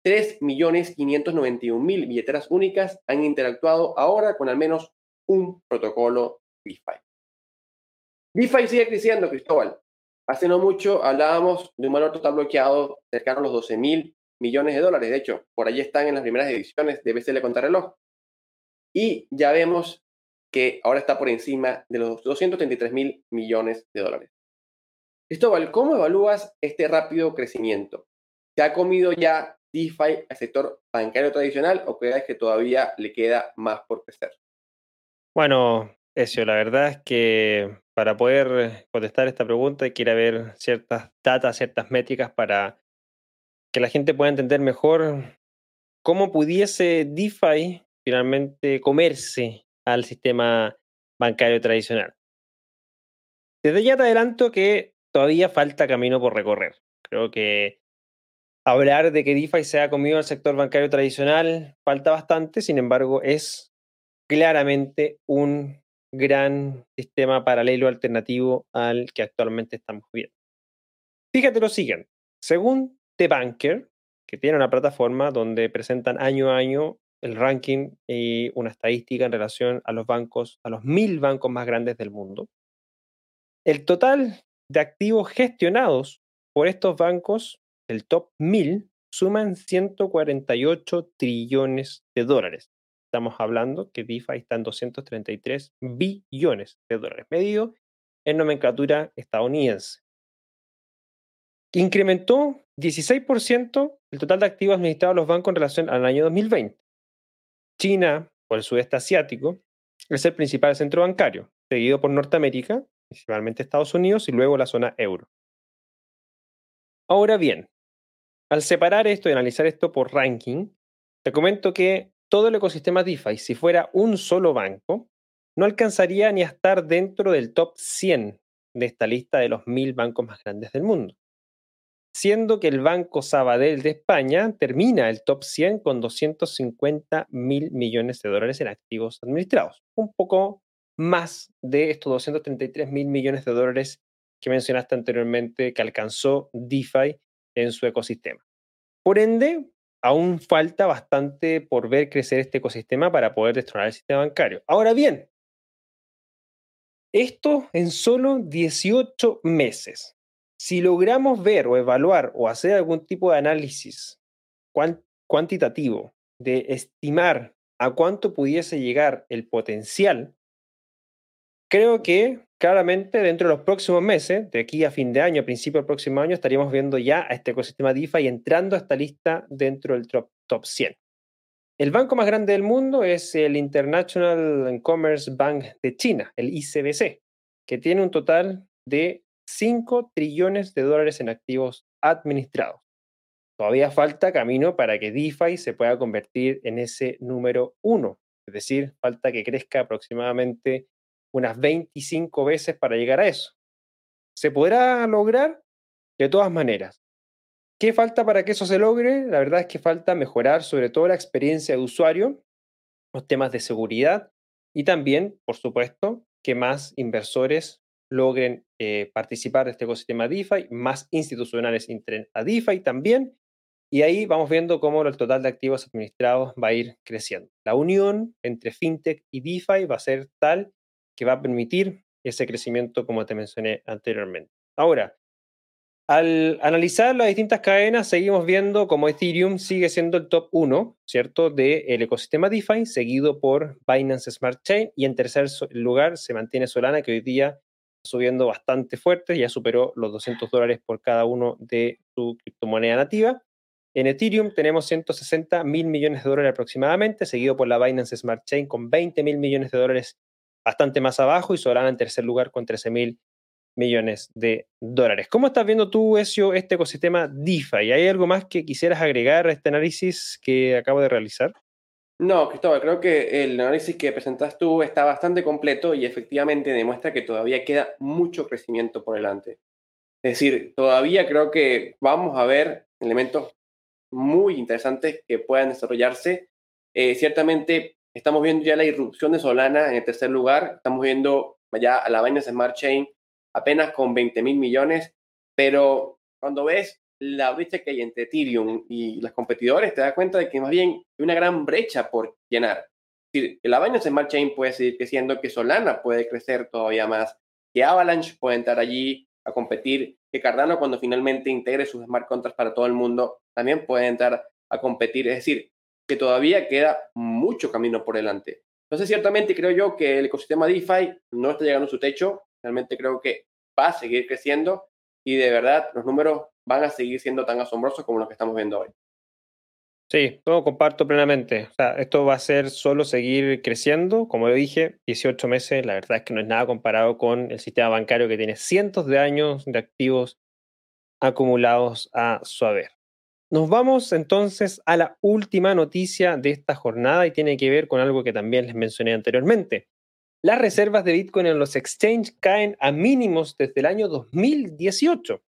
3.591.000 billeteras únicas han interactuado ahora con al menos un protocolo DeFi. DeFi sigue creciendo, Cristóbal. Hace no mucho hablábamos de un valor total bloqueado cercano a los 12 mil millones de dólares. De hecho, por allí están en las primeras ediciones de BCL Contrarreloj. Y ya vemos que ahora está por encima de los 233 mil millones de dólares. Cristóbal, ¿cómo evalúas este rápido crecimiento? ¿Se ha comido ya DeFi al sector bancario tradicional o crees que todavía le queda más por crecer? Bueno, Ezio, la verdad es que para poder contestar esta pregunta hay ver ciertas datas, ciertas métricas para que la gente pueda entender mejor cómo pudiese DeFi finalmente comerse al sistema bancario tradicional. Desde ya te adelanto que todavía falta camino por recorrer. Creo que hablar de que DeFi se ha comido al sector bancario tradicional falta bastante, sin embargo, es claramente un gran sistema paralelo alternativo al que actualmente estamos viendo. Fíjate lo siguiente, según The Banker, que tiene una plataforma donde presentan año a año el ranking y una estadística en relación a los bancos, a los mil bancos más grandes del mundo, el total de activos gestionados por estos bancos, el top 1000, suman 148 trillones de dólares estamos hablando que DeFi está en 233 billones de dólares, medido en nomenclatura estadounidense. Incrementó 16% el total de activos administrados a los bancos en relación al año 2020. China, por el sudeste asiático, es el principal centro bancario, seguido por Norteamérica, principalmente Estados Unidos y luego la zona euro. Ahora bien, al separar esto y analizar esto por ranking, te comento que todo el ecosistema DeFi, si fuera un solo banco, no alcanzaría ni a estar dentro del top 100 de esta lista de los mil bancos más grandes del mundo. Siendo que el Banco Sabadell de España termina el top 100 con 250 mil millones de dólares en activos administrados. Un poco más de estos 233 mil millones de dólares que mencionaste anteriormente que alcanzó DeFi en su ecosistema. Por ende, aún falta bastante por ver crecer este ecosistema para poder destronar el sistema bancario. Ahora bien, esto en solo 18 meses. Si logramos ver o evaluar o hacer algún tipo de análisis cuantitativo de estimar a cuánto pudiese llegar el potencial, creo que claramente dentro de los próximos meses, de aquí a fin de año, a principio del próximo año, estaríamos viendo ya a este ecosistema DeFi entrando a esta lista dentro del top, top 100. El banco más grande del mundo es el International Commerce Bank de China, el ICBC, que tiene un total de 5 trillones de dólares en activos administrados. Todavía falta camino para que DeFi se pueda convertir en ese número uno, es decir, falta que crezca aproximadamente unas 25 veces para llegar a eso. ¿Se podrá lograr? De todas maneras. ¿Qué falta para que eso se logre? La verdad es que falta mejorar sobre todo la experiencia de usuario, los temas de seguridad y también, por supuesto, que más inversores logren eh, participar de este ecosistema DeFi, más institucionales entren a DeFi también, y ahí vamos viendo cómo el total de activos administrados va a ir creciendo. La unión entre FinTech y DeFi va a ser tal que va a permitir ese crecimiento como te mencioné anteriormente. Ahora, al analizar las distintas cadenas, seguimos viendo cómo Ethereum sigue siendo el top 1, ¿cierto?, del ecosistema DeFi, seguido por Binance Smart Chain, y en tercer lugar se mantiene Solana, que hoy día subiendo bastante fuerte, ya superó los 200 dólares por cada uno de su criptomoneda nativa. En Ethereum tenemos 160 mil millones de dólares aproximadamente, seguido por la Binance Smart Chain con 20 mil millones de dólares bastante más abajo y Solana en tercer lugar con 13 mil millones de dólares. ¿Cómo estás viendo tú, Ezio, este ecosistema DeFi? ¿Hay algo más que quisieras agregar a este análisis que acabo de realizar? No, Cristóbal, creo que el análisis que presentas tú está bastante completo y efectivamente demuestra que todavía queda mucho crecimiento por delante. Es decir, todavía creo que vamos a ver elementos muy interesantes que puedan desarrollarse. Eh, ciertamente estamos viendo ya la irrupción de Solana en el tercer lugar, estamos viendo ya a la Binance Smart Chain apenas con 20 mil millones, pero cuando ves la brecha que hay entre Ethereum y los competidores, te das cuenta de que más bien hay una gran brecha por llenar. Es decir, que la Binance Smart Chain puede seguir creciendo, que Solana puede crecer todavía más, que Avalanche puede entrar allí a competir, que Cardano cuando finalmente integre sus smart contracts para todo el mundo también puede entrar a competir. Es decir, que todavía queda mucho camino por delante. Entonces, ciertamente creo yo que el ecosistema DeFi no está llegando a su techo. Realmente creo que va a seguir creciendo y de verdad los números van a seguir siendo tan asombrosos como los que estamos viendo hoy. Sí, todo comparto plenamente. O sea, esto va a ser solo seguir creciendo. Como lo dije, 18 meses, la verdad es que no es nada comparado con el sistema bancario que tiene cientos de años de activos acumulados a su haber. Nos vamos entonces a la última noticia de esta jornada y tiene que ver con algo que también les mencioné anteriormente. Las reservas de Bitcoin en los exchanges caen a mínimos desde el año 2018.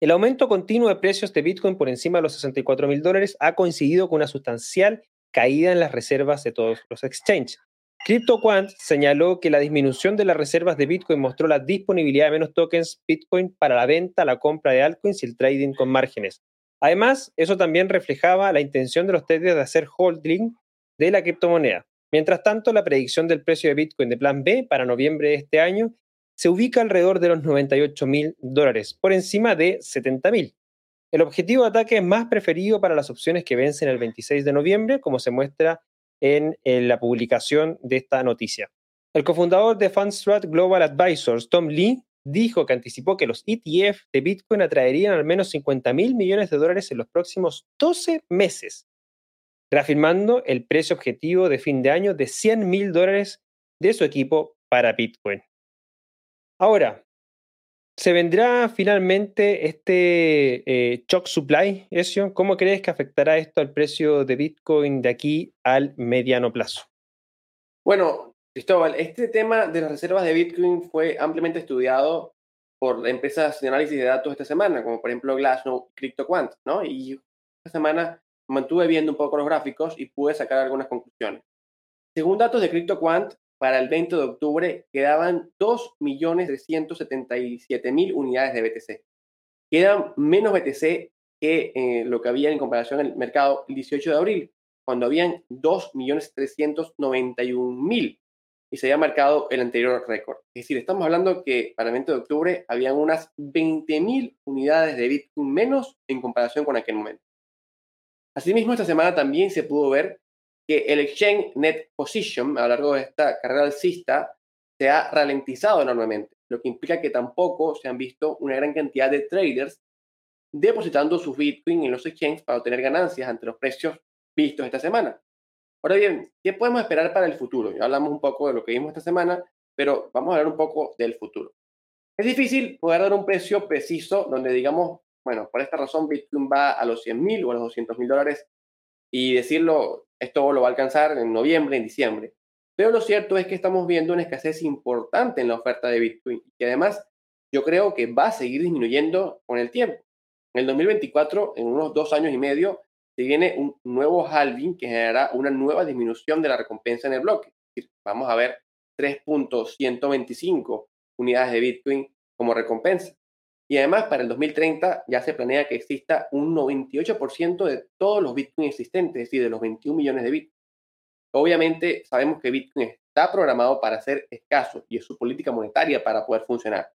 El aumento continuo de precios de Bitcoin por encima de los 64 mil dólares ha coincidido con una sustancial caída en las reservas de todos los exchanges. CryptoQuant señaló que la disminución de las reservas de Bitcoin mostró la disponibilidad de menos tokens Bitcoin para la venta, la compra de altcoins y el trading con márgenes. Además, eso también reflejaba la intención de los traders de hacer holding de la criptomoneda. Mientras tanto, la predicción del precio de Bitcoin de plan B para noviembre de este año se ubica alrededor de los 98 mil dólares, por encima de 70 mil. El objetivo de ataque es más preferido para las opciones que vencen el 26 de noviembre, como se muestra en, la publicación de esta noticia. El cofundador de Fundstrat Global Advisors, Tom Lee, dijo que anticipó que los ETF de Bitcoin atraerían al menos 50 mil millones de dólares en los próximos 12 meses, reafirmando el precio objetivo de fin de año de 100 mil dólares de su equipo para Bitcoin. Ahora, ¿se vendrá finalmente este eh, shock supply, Ezio? ¿Cómo crees que afectará esto al precio de Bitcoin de aquí al mediano plazo? Bueno, Cristóbal, este tema de las reservas de Bitcoin fue ampliamente estudiado por empresas de análisis de datos esta semana, como por ejemplo Glassnode CryptoQuant, ¿no? Y esta semana mantuve viendo un poco los gráficos y pude sacar algunas conclusiones. Según datos de CryptoQuant, para el 20 de octubre quedaban 2.377.000 unidades de BTC. Quedan menos BTC que eh, lo que había en comparación el mercado el 18 de abril, cuando habían 2.391.000 y se había marcado el anterior récord. Es decir, estamos hablando que para el 20 de octubre habían unas 20.000 unidades de Bitcoin menos en comparación con aquel momento. Asimismo, esta semana también se pudo ver que el Exchange Net Position a lo largo de esta carrera alcista se ha ralentizado enormemente, lo que implica que tampoco se han visto una gran cantidad de traders depositando sus Bitcoin en los exchanges para obtener ganancias ante los precios vistos esta semana. Ahora bien, ¿qué podemos esperar para el futuro? Ya hablamos un poco de lo que vimos esta semana, pero vamos a hablar un poco del futuro. Es difícil poder dar un precio preciso donde digamos, bueno, por esta razón Bitcoin va a los 100 mil o a los 200 mil dólares y decirlo esto lo va a alcanzar en noviembre, en diciembre. Pero lo cierto es que estamos viendo una escasez importante en la oferta de Bitcoin y además yo creo que va a seguir disminuyendo con el tiempo. En el 2024, en unos dos años y medio, se viene un nuevo halving que generará una nueva disminución de la recompensa en el bloque. Vamos a ver 3.125 unidades de Bitcoin como recompensa. Y además, para el 2030 ya se planea que exista un 98% de todos los Bitcoin existentes, es decir, de los 21 millones de Bitcoin. Obviamente, sabemos que Bitcoin está programado para ser escaso y es su política monetaria para poder funcionar.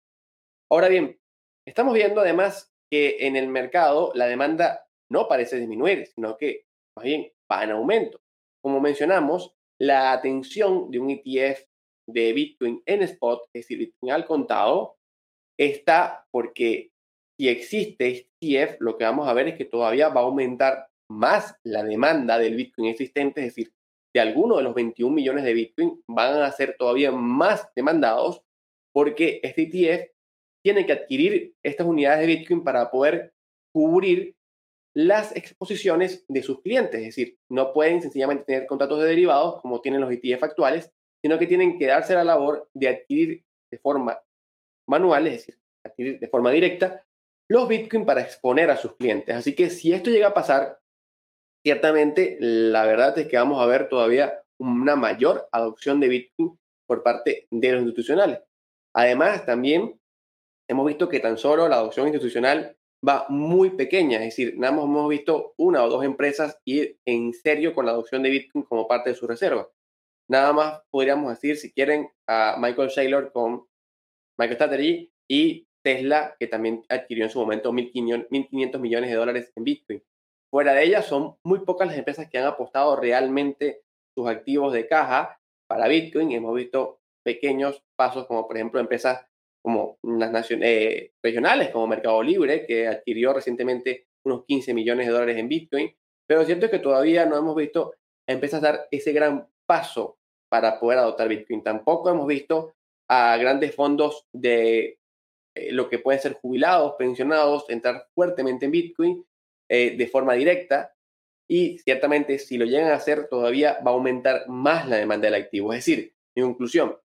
Ahora bien, estamos viendo además que en el mercado la demanda no parece disminuir, sino que más bien va en aumento. Como mencionamos, la atención de un ETF de Bitcoin en spot, es decir, Bitcoin al contado, está porque si existe ETF, lo que vamos a ver es que todavía va a aumentar más la demanda del Bitcoin existente, es decir, de algunos de los 21 millones de Bitcoin van a ser todavía más demandados porque este ETF tiene que adquirir estas unidades de Bitcoin para poder cubrir las exposiciones de sus clientes. Es decir, no pueden sencillamente tener contratos de derivados como tienen los ETF actuales, sino que tienen que darse la labor de adquirir de forma manual, es decir, de forma directa, los Bitcoin para exponer a sus clientes. Así que si esto llega a pasar, ciertamente la verdad es que vamos a ver todavía una mayor adopción de Bitcoin por parte de los institucionales. Además, también hemos visto que tan solo la adopción institucional va muy pequeña, es decir, nada más hemos visto una o dos empresas ir en serio con la adopción de Bitcoin como parte de su reserva. Nada más podríamos decir, si quieren, a Michael Saylor con MicroStrategy y Tesla, que también adquirió en su momento 1.500 millones de dólares en Bitcoin. Fuera de ellas, son muy pocas las empresas que han apostado realmente sus activos de caja para Bitcoin. Hemos visto pequeños pasos, como por ejemplo empresas como las naciones, eh, regionales, como Mercado Libre, que adquirió recientemente unos 15 millones de dólares en Bitcoin. Pero lo cierto es que todavía no hemos visto empresas dar ese gran paso para poder adoptar Bitcoin. Tampoco hemos visto a grandes fondos de eh, lo que pueden ser jubilados, pensionados, entrar fuertemente en Bitcoin eh, de forma directa. Y ciertamente, si lo llegan a hacer, todavía va a aumentar más la demanda del activo. Es decir, en conclusión,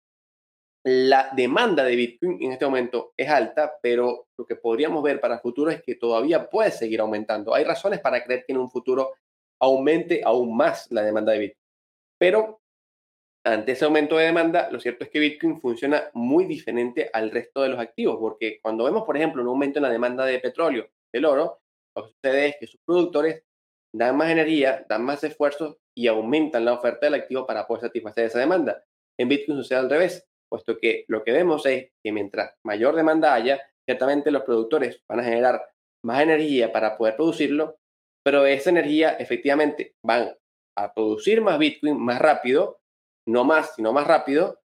la demanda de Bitcoin en este momento es alta, pero lo que podríamos ver para el futuro es que todavía puede seguir aumentando. Hay razones para creer que en un futuro aumente aún más la demanda de Bitcoin. Pero ante ese aumento de demanda, lo cierto es que Bitcoin funciona muy diferente al resto de los activos, porque cuando vemos, por ejemplo, un aumento en la demanda de petróleo, del oro, lo que sucede es que sus productores dan más energía, dan más esfuerzos y aumentan la oferta del activo para poder satisfacer esa demanda. En Bitcoin sucede al revés, puesto que lo que vemos es que mientras mayor demanda haya, ciertamente los productores van a generar más energía para poder producirlo, pero esa energía efectivamente van a producir más Bitcoin más rápido no más, sino más rápido,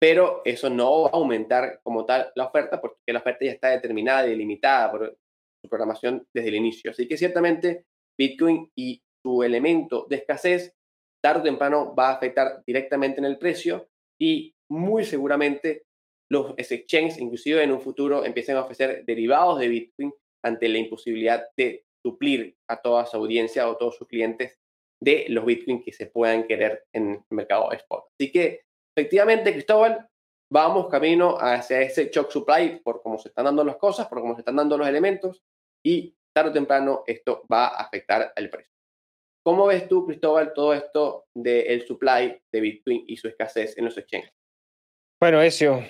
pero eso no va a aumentar como tal la oferta porque la oferta ya está determinada y delimitada por su programación desde el inicio. Así que ciertamente Bitcoin y su elemento de escasez tarde o temprano va a afectar directamente en el precio y muy seguramente los exchanges, inclusive en un futuro, empiecen a ofrecer derivados de Bitcoin ante la imposibilidad de suplir a toda su audiencia o todos sus clientes de los Bitcoin que se puedan querer en el mercado de spot. Así que, efectivamente, Cristóbal, vamos camino hacia ese shock supply por cómo se están dando las cosas, por cómo se están dando los elementos y tarde o temprano esto va a afectar al precio. ¿Cómo ves tú, Cristóbal, todo esto del supply de Bitcoin y su escasez en los exchanges? Bueno, Ezio,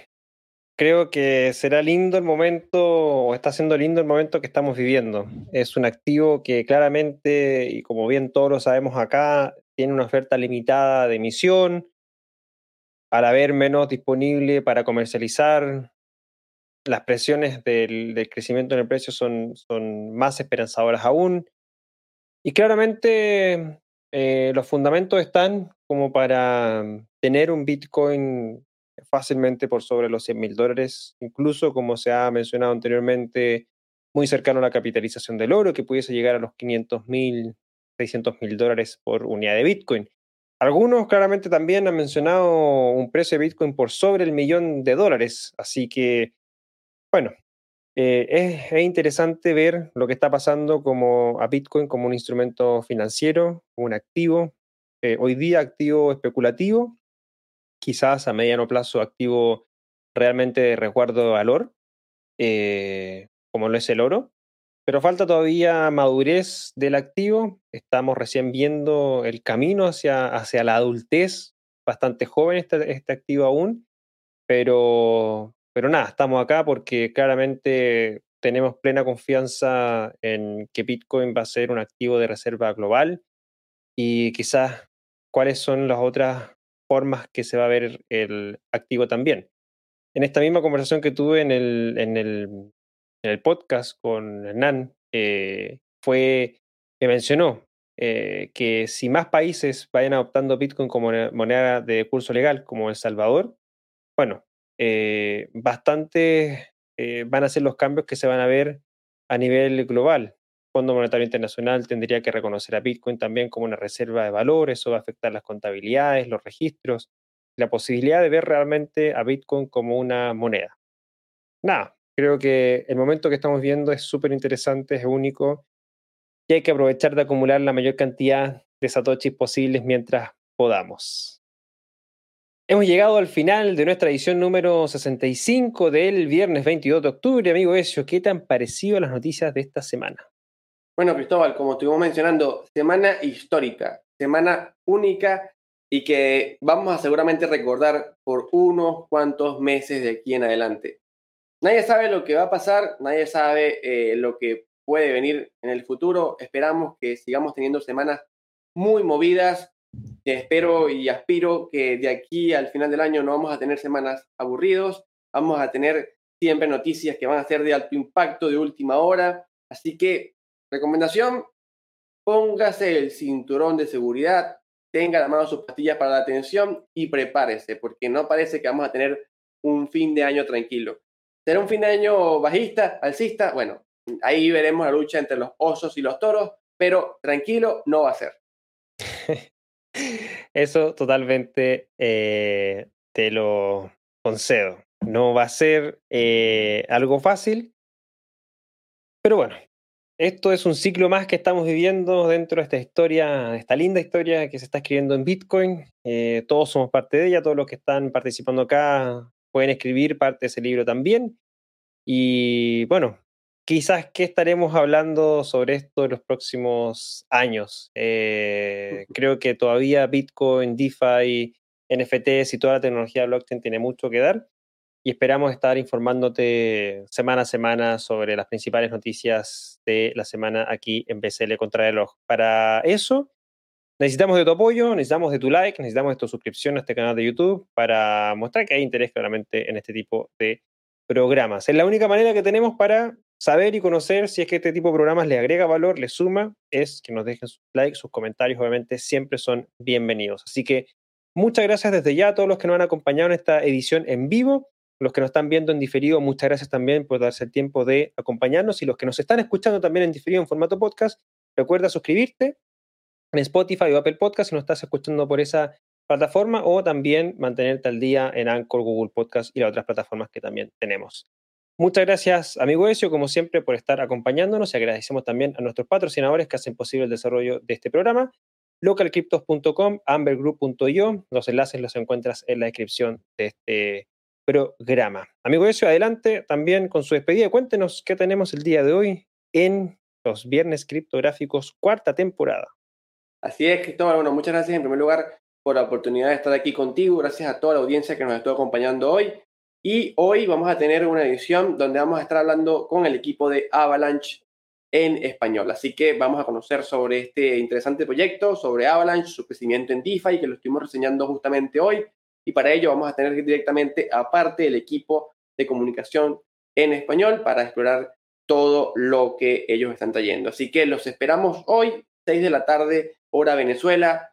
creo que será lindo el momento, o está siendo lindo el momento que estamos viviendo. Es un activo que claramente, y como bien todos lo sabemos acá, tiene una oferta limitada de emisión, al haber menos disponible para comercializar, las presiones del, crecimiento en el precio son, son más esperanzadoras aún. Y claramente eh, los fundamentos están como para tener un Bitcoin fácilmente por sobre los 100 mil dólares, incluso como se ha mencionado anteriormente, muy cercano a la capitalización del oro, que pudiese llegar a los 500 mil, 600 mil dólares por unidad de Bitcoin. Algunos claramente también han mencionado un precio de Bitcoin por sobre el millón de dólares, así que, bueno, eh, es, interesante ver lo que está pasando como a Bitcoin como un instrumento financiero, un activo, eh, hoy día activo especulativo, quizás a mediano plazo activo realmente de resguardo de valor, eh, como lo es el oro, pero falta todavía madurez del activo. Estamos recién viendo el camino hacia, hacia la adultez, bastante joven este, este activo aún, pero, pero nada, estamos acá porque claramente tenemos plena confianza en que Bitcoin va a ser un activo de reserva global y quizás cuáles son las otras formas que se va a ver el activo también. En esta misma conversación que tuve en el, en el, en el podcast con Hernán, eh, fue que mencionó eh, que si más países vayan adoptando Bitcoin como moneda de curso legal, como El Salvador, bueno, eh, bastante van a ser los cambios que se van a ver a nivel global. Fondo Monetario Internacional tendría que reconocer a Bitcoin también como una reserva de valor, eso va a afectar las contabilidades, los registros, la posibilidad de ver realmente a Bitcoin como una moneda. Nada, creo que el momento que estamos viendo es súper interesante, es único. y hay que aprovechar de acumular la mayor cantidad de satoshis posibles mientras podamos. Hemos llegado al final de nuestra edición número 65 del viernes 22 de octubre. Amigo Ezio, ¿qué tan parecido a las noticias de esta semana? Bueno, Cristóbal, como estuvimos mencionando, semana histórica, semana única y que vamos a seguramente recordar por unos cuantos meses de aquí en adelante. Nadie sabe lo que va a pasar, nadie sabe eh, lo que puede venir en el futuro. Esperamos que sigamos teniendo semanas muy movidas. Espero y aspiro que de aquí al final del año no vamos a tener semanas aburridos. Vamos a tener siempre noticias que van a ser de alto impacto, de última hora. Así que, recomendación, póngase el cinturón de seguridad, tenga la mano sus pastillas para la atención y prepárese, porque no parece que vamos a tener un fin de año tranquilo. ¿Será un fin de año bajista, alcista? Bueno, ahí veremos la lucha entre los osos y los toros, pero tranquilo no va a ser. Eso totalmente eh, te lo concedo. No va a ser eh, algo fácil, pero bueno, esto es un ciclo más que estamos viviendo dentro de esta historia, de esta linda historia que se está escribiendo en Bitcoin. Eh, todos somos parte de ella, todos los que están participando acá pueden escribir parte de ese libro también. Y bueno, quizás qué estaremos hablando sobre esto en los próximos años. Eh, creo que todavía Bitcoin, DeFi, NFTs y toda la tecnología blockchain tiene mucho que dar y esperamos estar informándote semana a semana sobre las principales noticias de la semana aquí en BCL Contrarreloj. Para eso, necesitamos de tu apoyo, necesitamos de tu like, necesitamos de tu suscripción a este canal de YouTube para mostrar que hay interés claramente en este tipo de programas. Es la única manera que tenemos para saber y conocer si es que este tipo de programas le agrega valor, le suma, es que nos dejen sus likes, sus comentarios, obviamente siempre son bienvenidos. Así que muchas gracias desde ya a todos los que nos han acompañado en esta edición en vivo. Los que nos están viendo en diferido, muchas gracias también por darse el tiempo de acompañarnos. Y los que nos están escuchando también en diferido en formato podcast, recuerda suscribirte en Spotify o Apple Podcast si no estás escuchando por esa plataforma o también mantenerte al día en Anchor, Google Podcast y las otras plataformas que también tenemos. Muchas gracias, amigo Ezio, como siempre, por estar acompañándonos y agradecemos también a nuestros patrocinadores que hacen posible el desarrollo de este programa. localcryptos.com, ambergroup.io, los enlaces los encuentras en la descripción de este programa. Amigo Ezio, adelante también con su despedida. Cuéntenos qué tenemos el día de hoy en los Viernes Criptográficos, cuarta temporada. Así es, Cristóbal. Bueno, muchas gracias en primer lugar por la oportunidad de estar aquí contigo. Gracias a toda la audiencia que nos estuvo acompañando hoy. Y hoy vamos a tener una edición donde vamos a estar hablando con el equipo de Avalanche en español. Así que vamos a conocer sobre este interesante proyecto, sobre Avalanche, su crecimiento en DeFi, que lo estuvimos reseñando justamente hoy, y para ello vamos a tener directamente aparte el equipo de comunicación en español para explorar todo lo que ellos están trayendo. Así que los esperamos hoy, 6 de la tarde, hora Venezuela,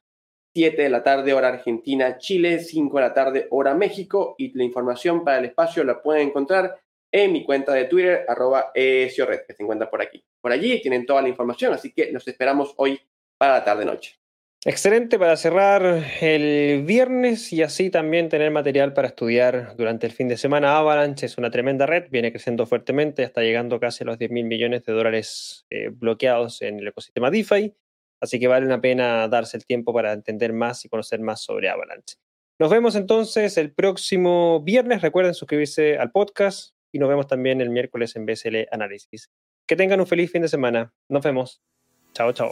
7 de la tarde, hora Argentina, Chile, 5 de la tarde, hora México. Y la información para el espacio la pueden encontrar en mi cuenta de Twitter, arroba que se encuentra por aquí. Por allí tienen toda la información, así que los esperamos hoy para la tarde-noche. Excelente para cerrar el viernes y así también tener material para estudiar durante el fin de semana. Avalanche es una tremenda red, viene creciendo fuertemente, está llegando casi a los 10 mil millones de dólares eh, bloqueados en el ecosistema DeFi, así que vale una pena darse el tiempo para entender más y conocer más sobre Avalanche. Nos vemos entonces el próximo viernes. Recuerden suscribirse al podcast y nos vemos también el miércoles en BSL Análisis. Que tengan un feliz fin de semana. Nos vemos. Chao, chao.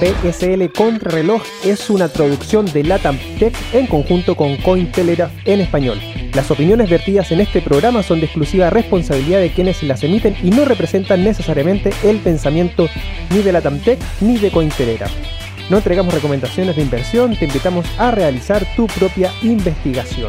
BSL Contrarreloj es una traducción de Latam Tech en conjunto con Cointelegraph en español. Las opiniones vertidas en este programa son de exclusiva responsabilidad de quienes las emiten y no representan necesariamente el pensamiento ni de Latam Tech ni de Cointelegraph. No entregamos recomendaciones de inversión, te invitamos a realizar tu propia investigación.